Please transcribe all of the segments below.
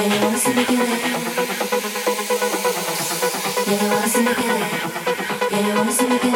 Yeah, you wanna see me get it.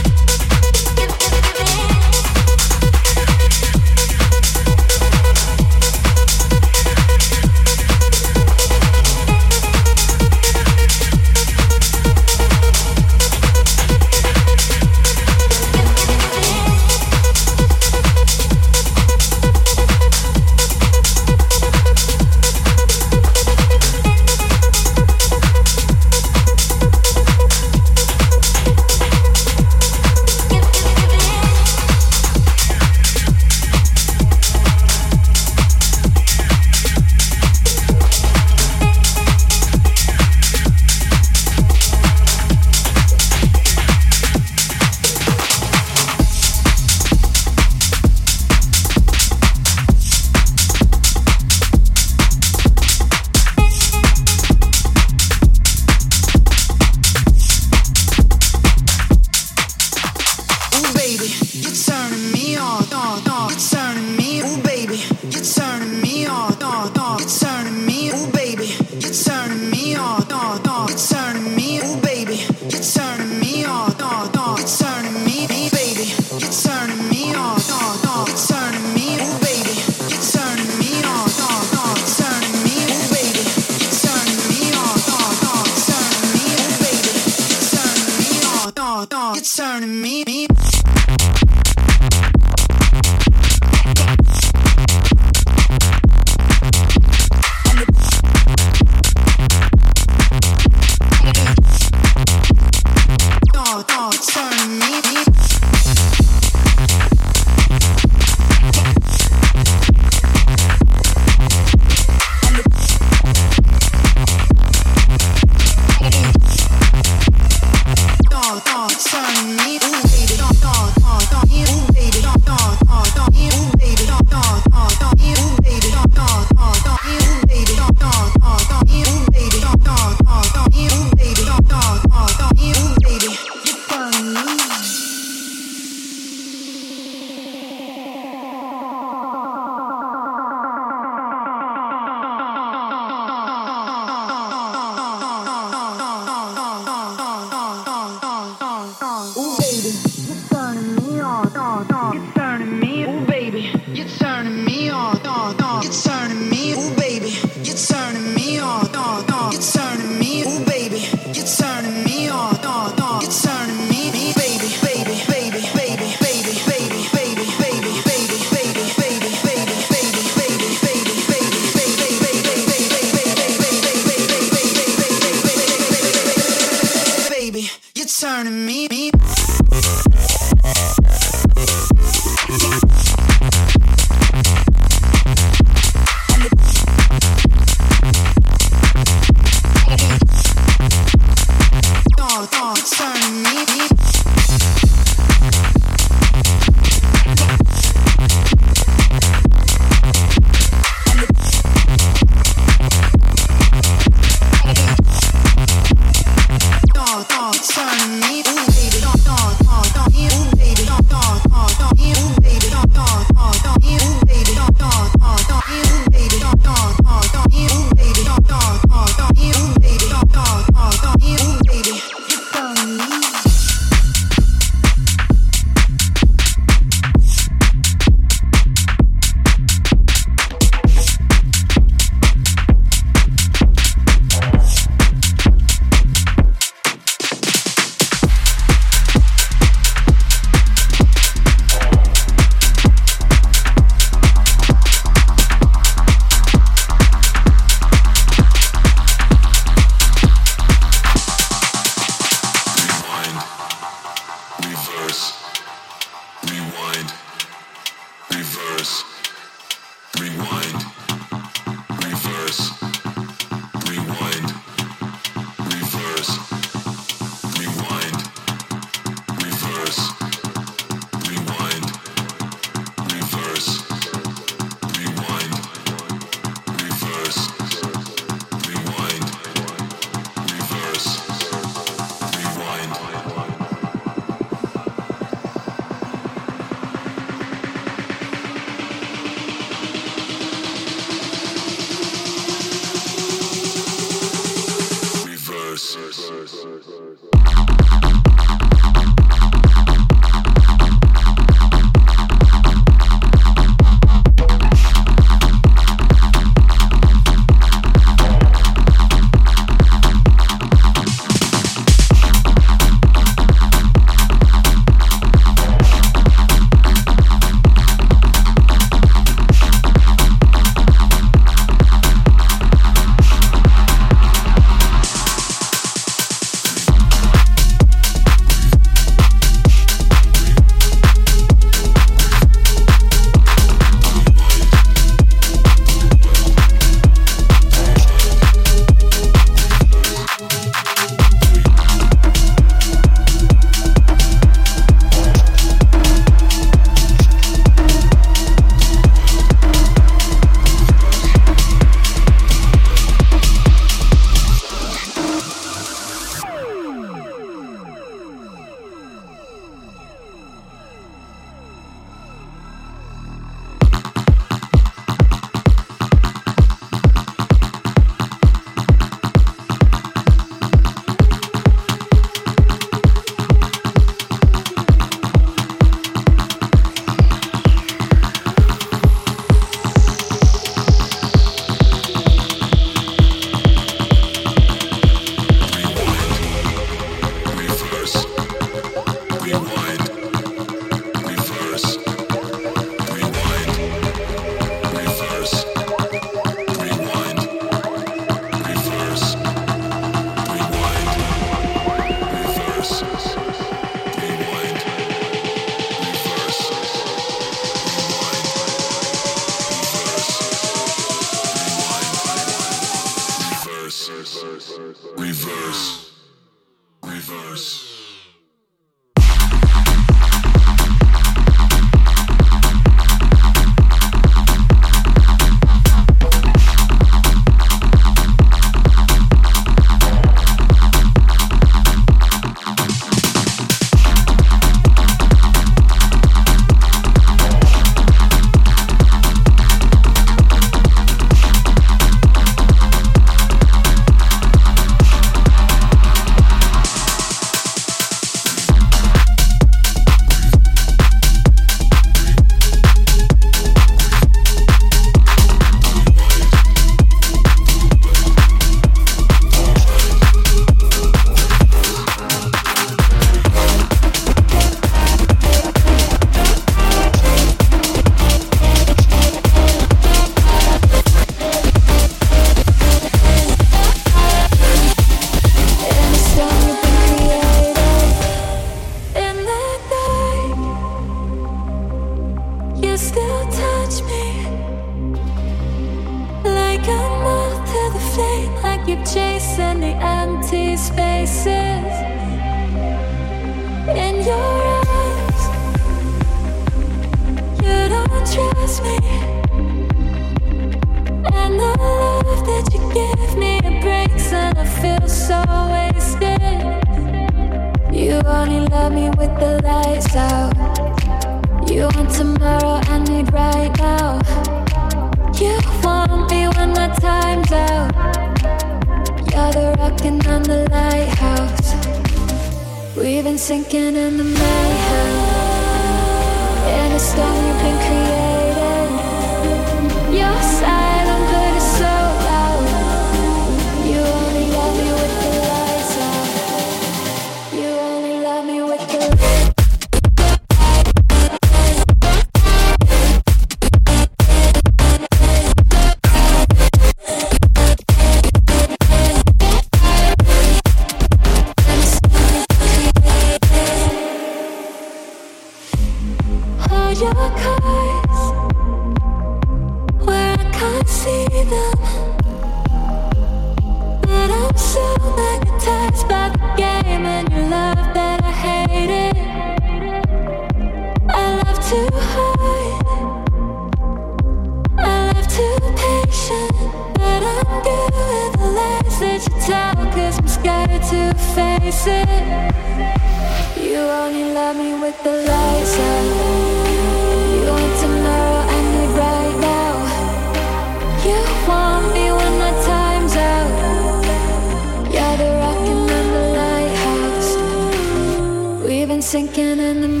When you feel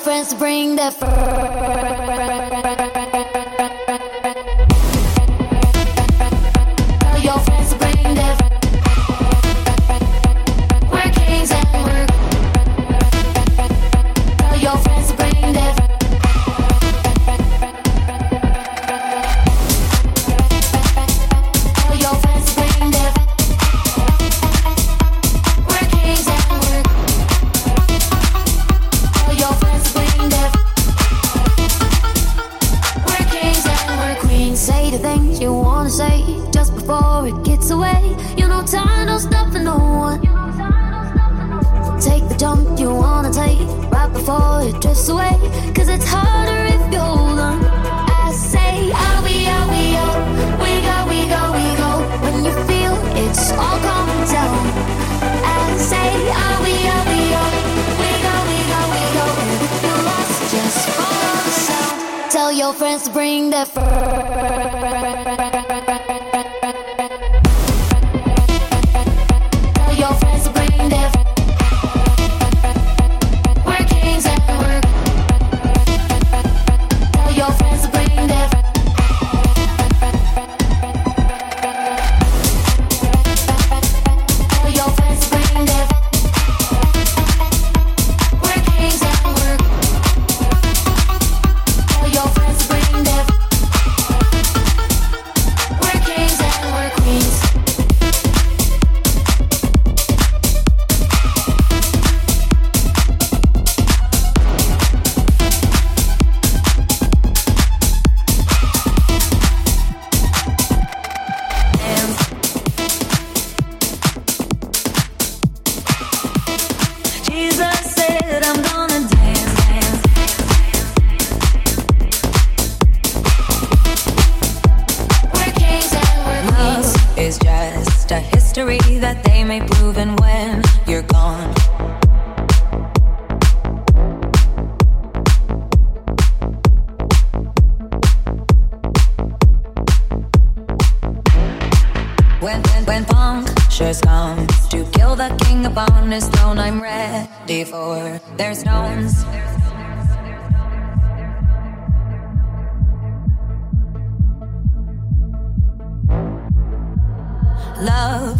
friends bring the.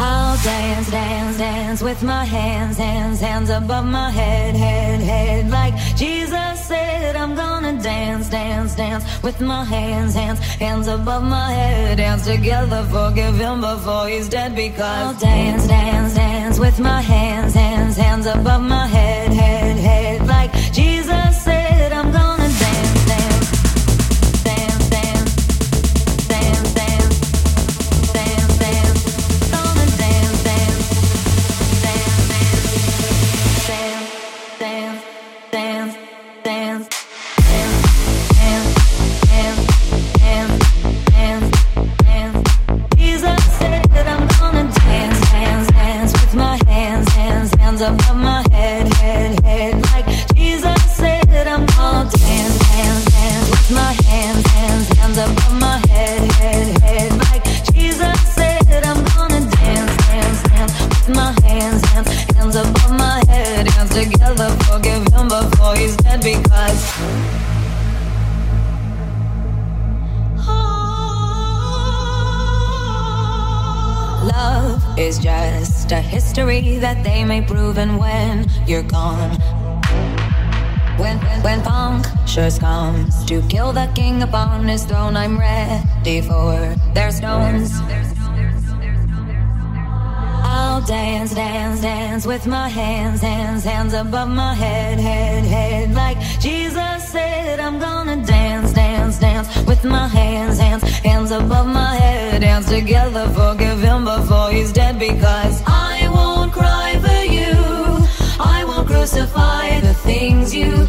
I'll dance, dance, dance with my hands, hands, hands above my head, head, head. Like Jesus said, I'm gonna dance, dance, dance with my hands, hands, hands above my head. Dance together, forgive him before he's dead because I'll dance, dance, dance with my hands, hands, hands above my head, head, head. Like Jesus that they may prove and when you're gone. When, when, when punctures comes to kill the king upon his throne, I'm ready for their stones. I'll dance, dance, dance with my hands, hands, hands above my head, head, head. Like Jesus said, I'm gonna dance, dance, dance with my hands, hands, hands above my head. Dance together, forgive him before he's dead because I won't cry for you. I won't crucify the things you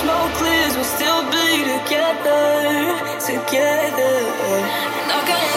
smoke clears, we'll still be together, together.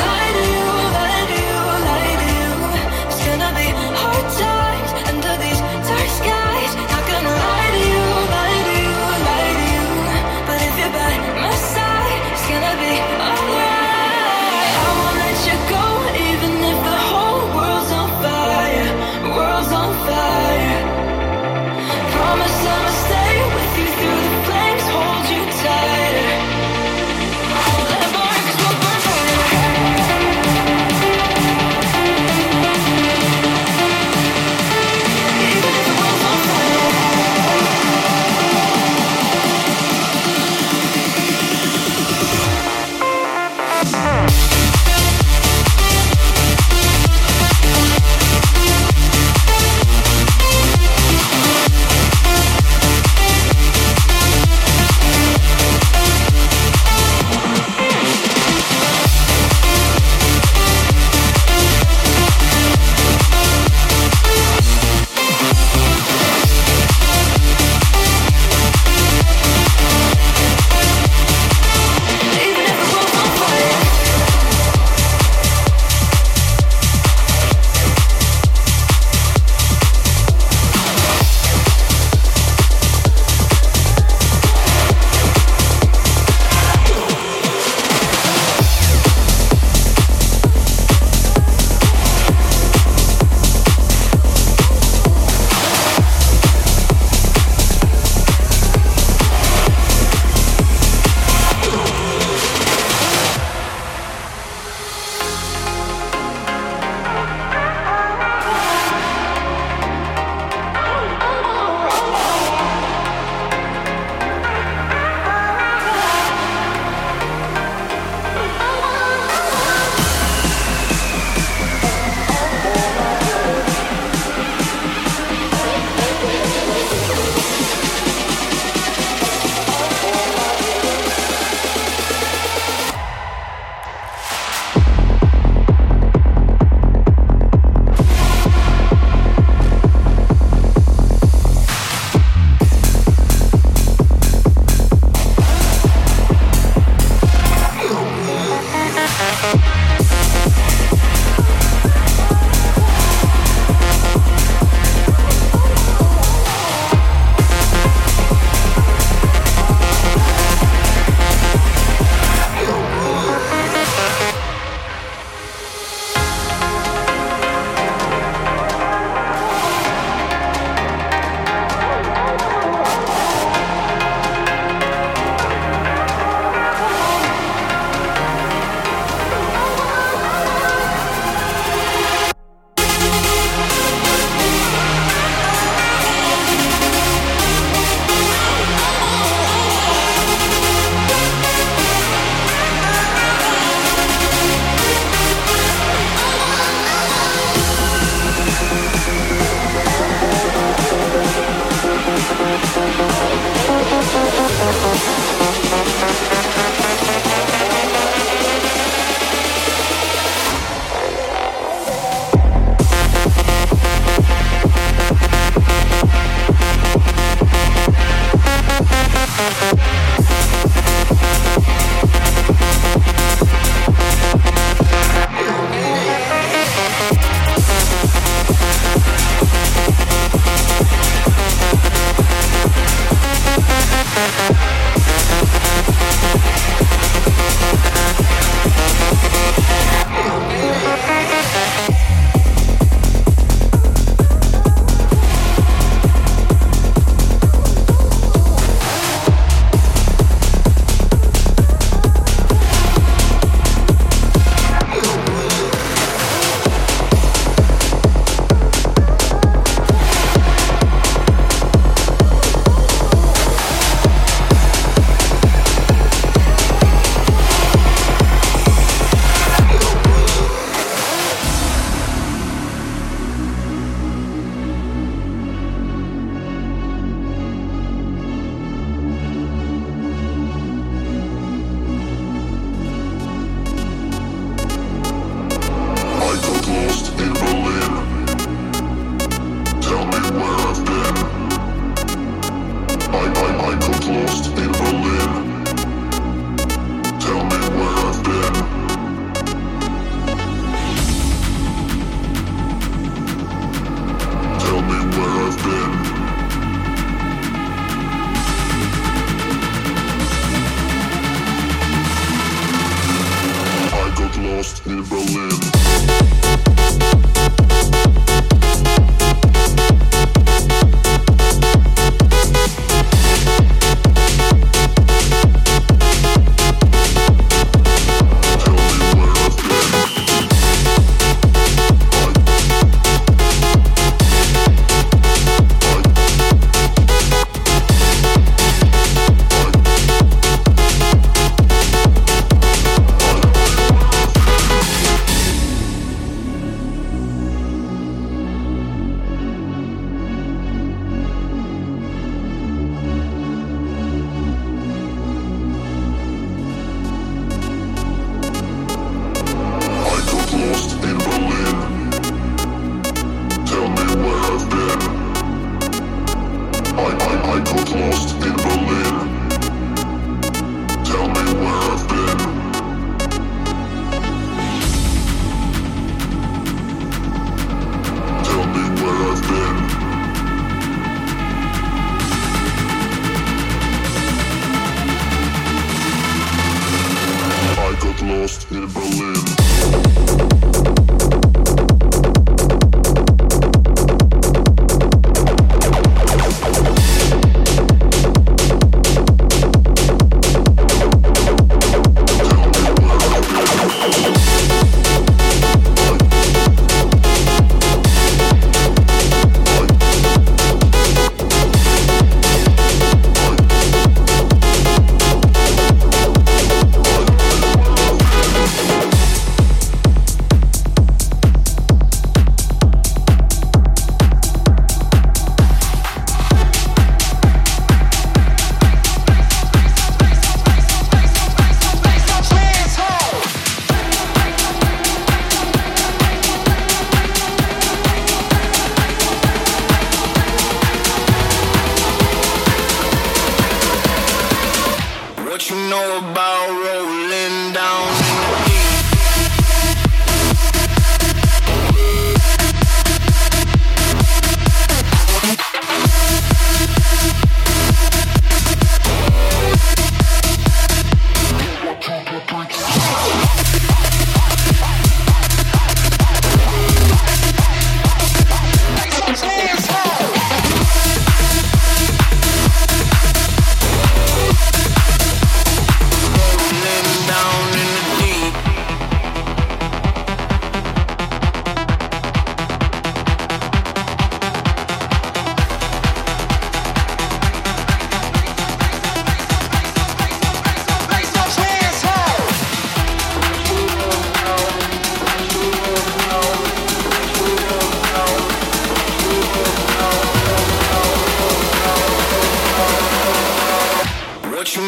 Drug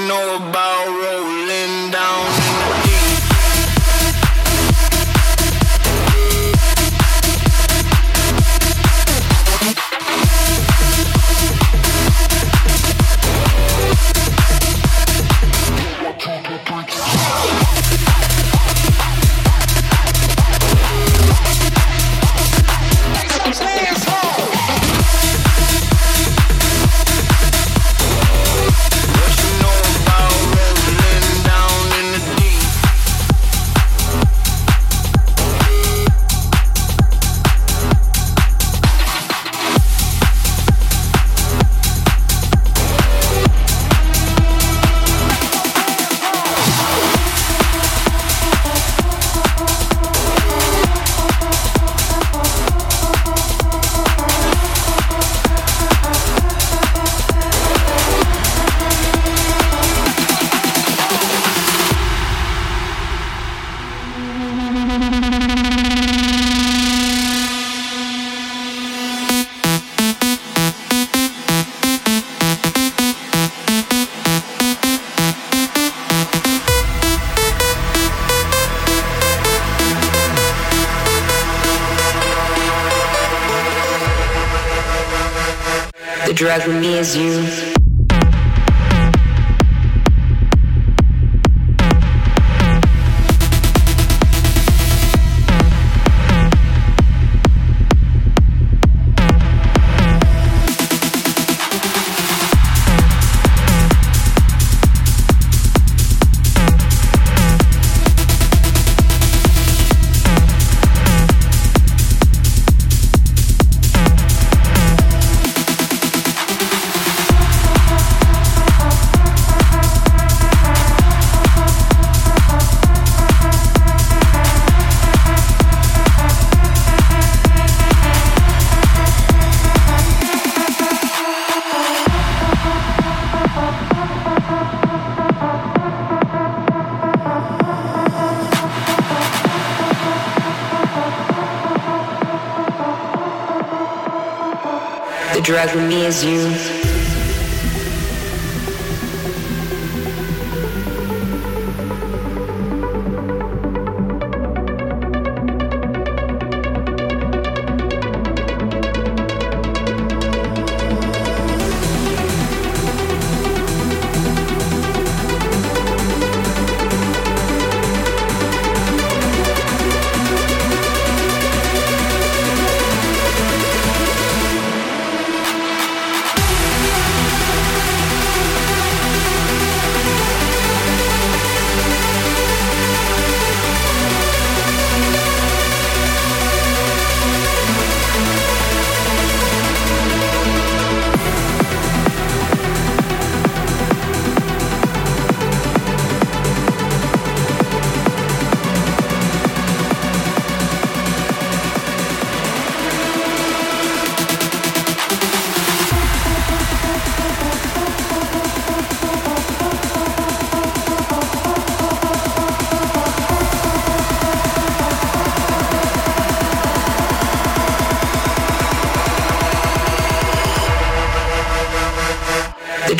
drug me is you.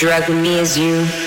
Drug with me is you.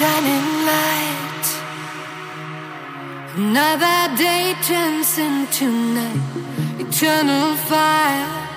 Shining light. Another day turns into night, eternal fire.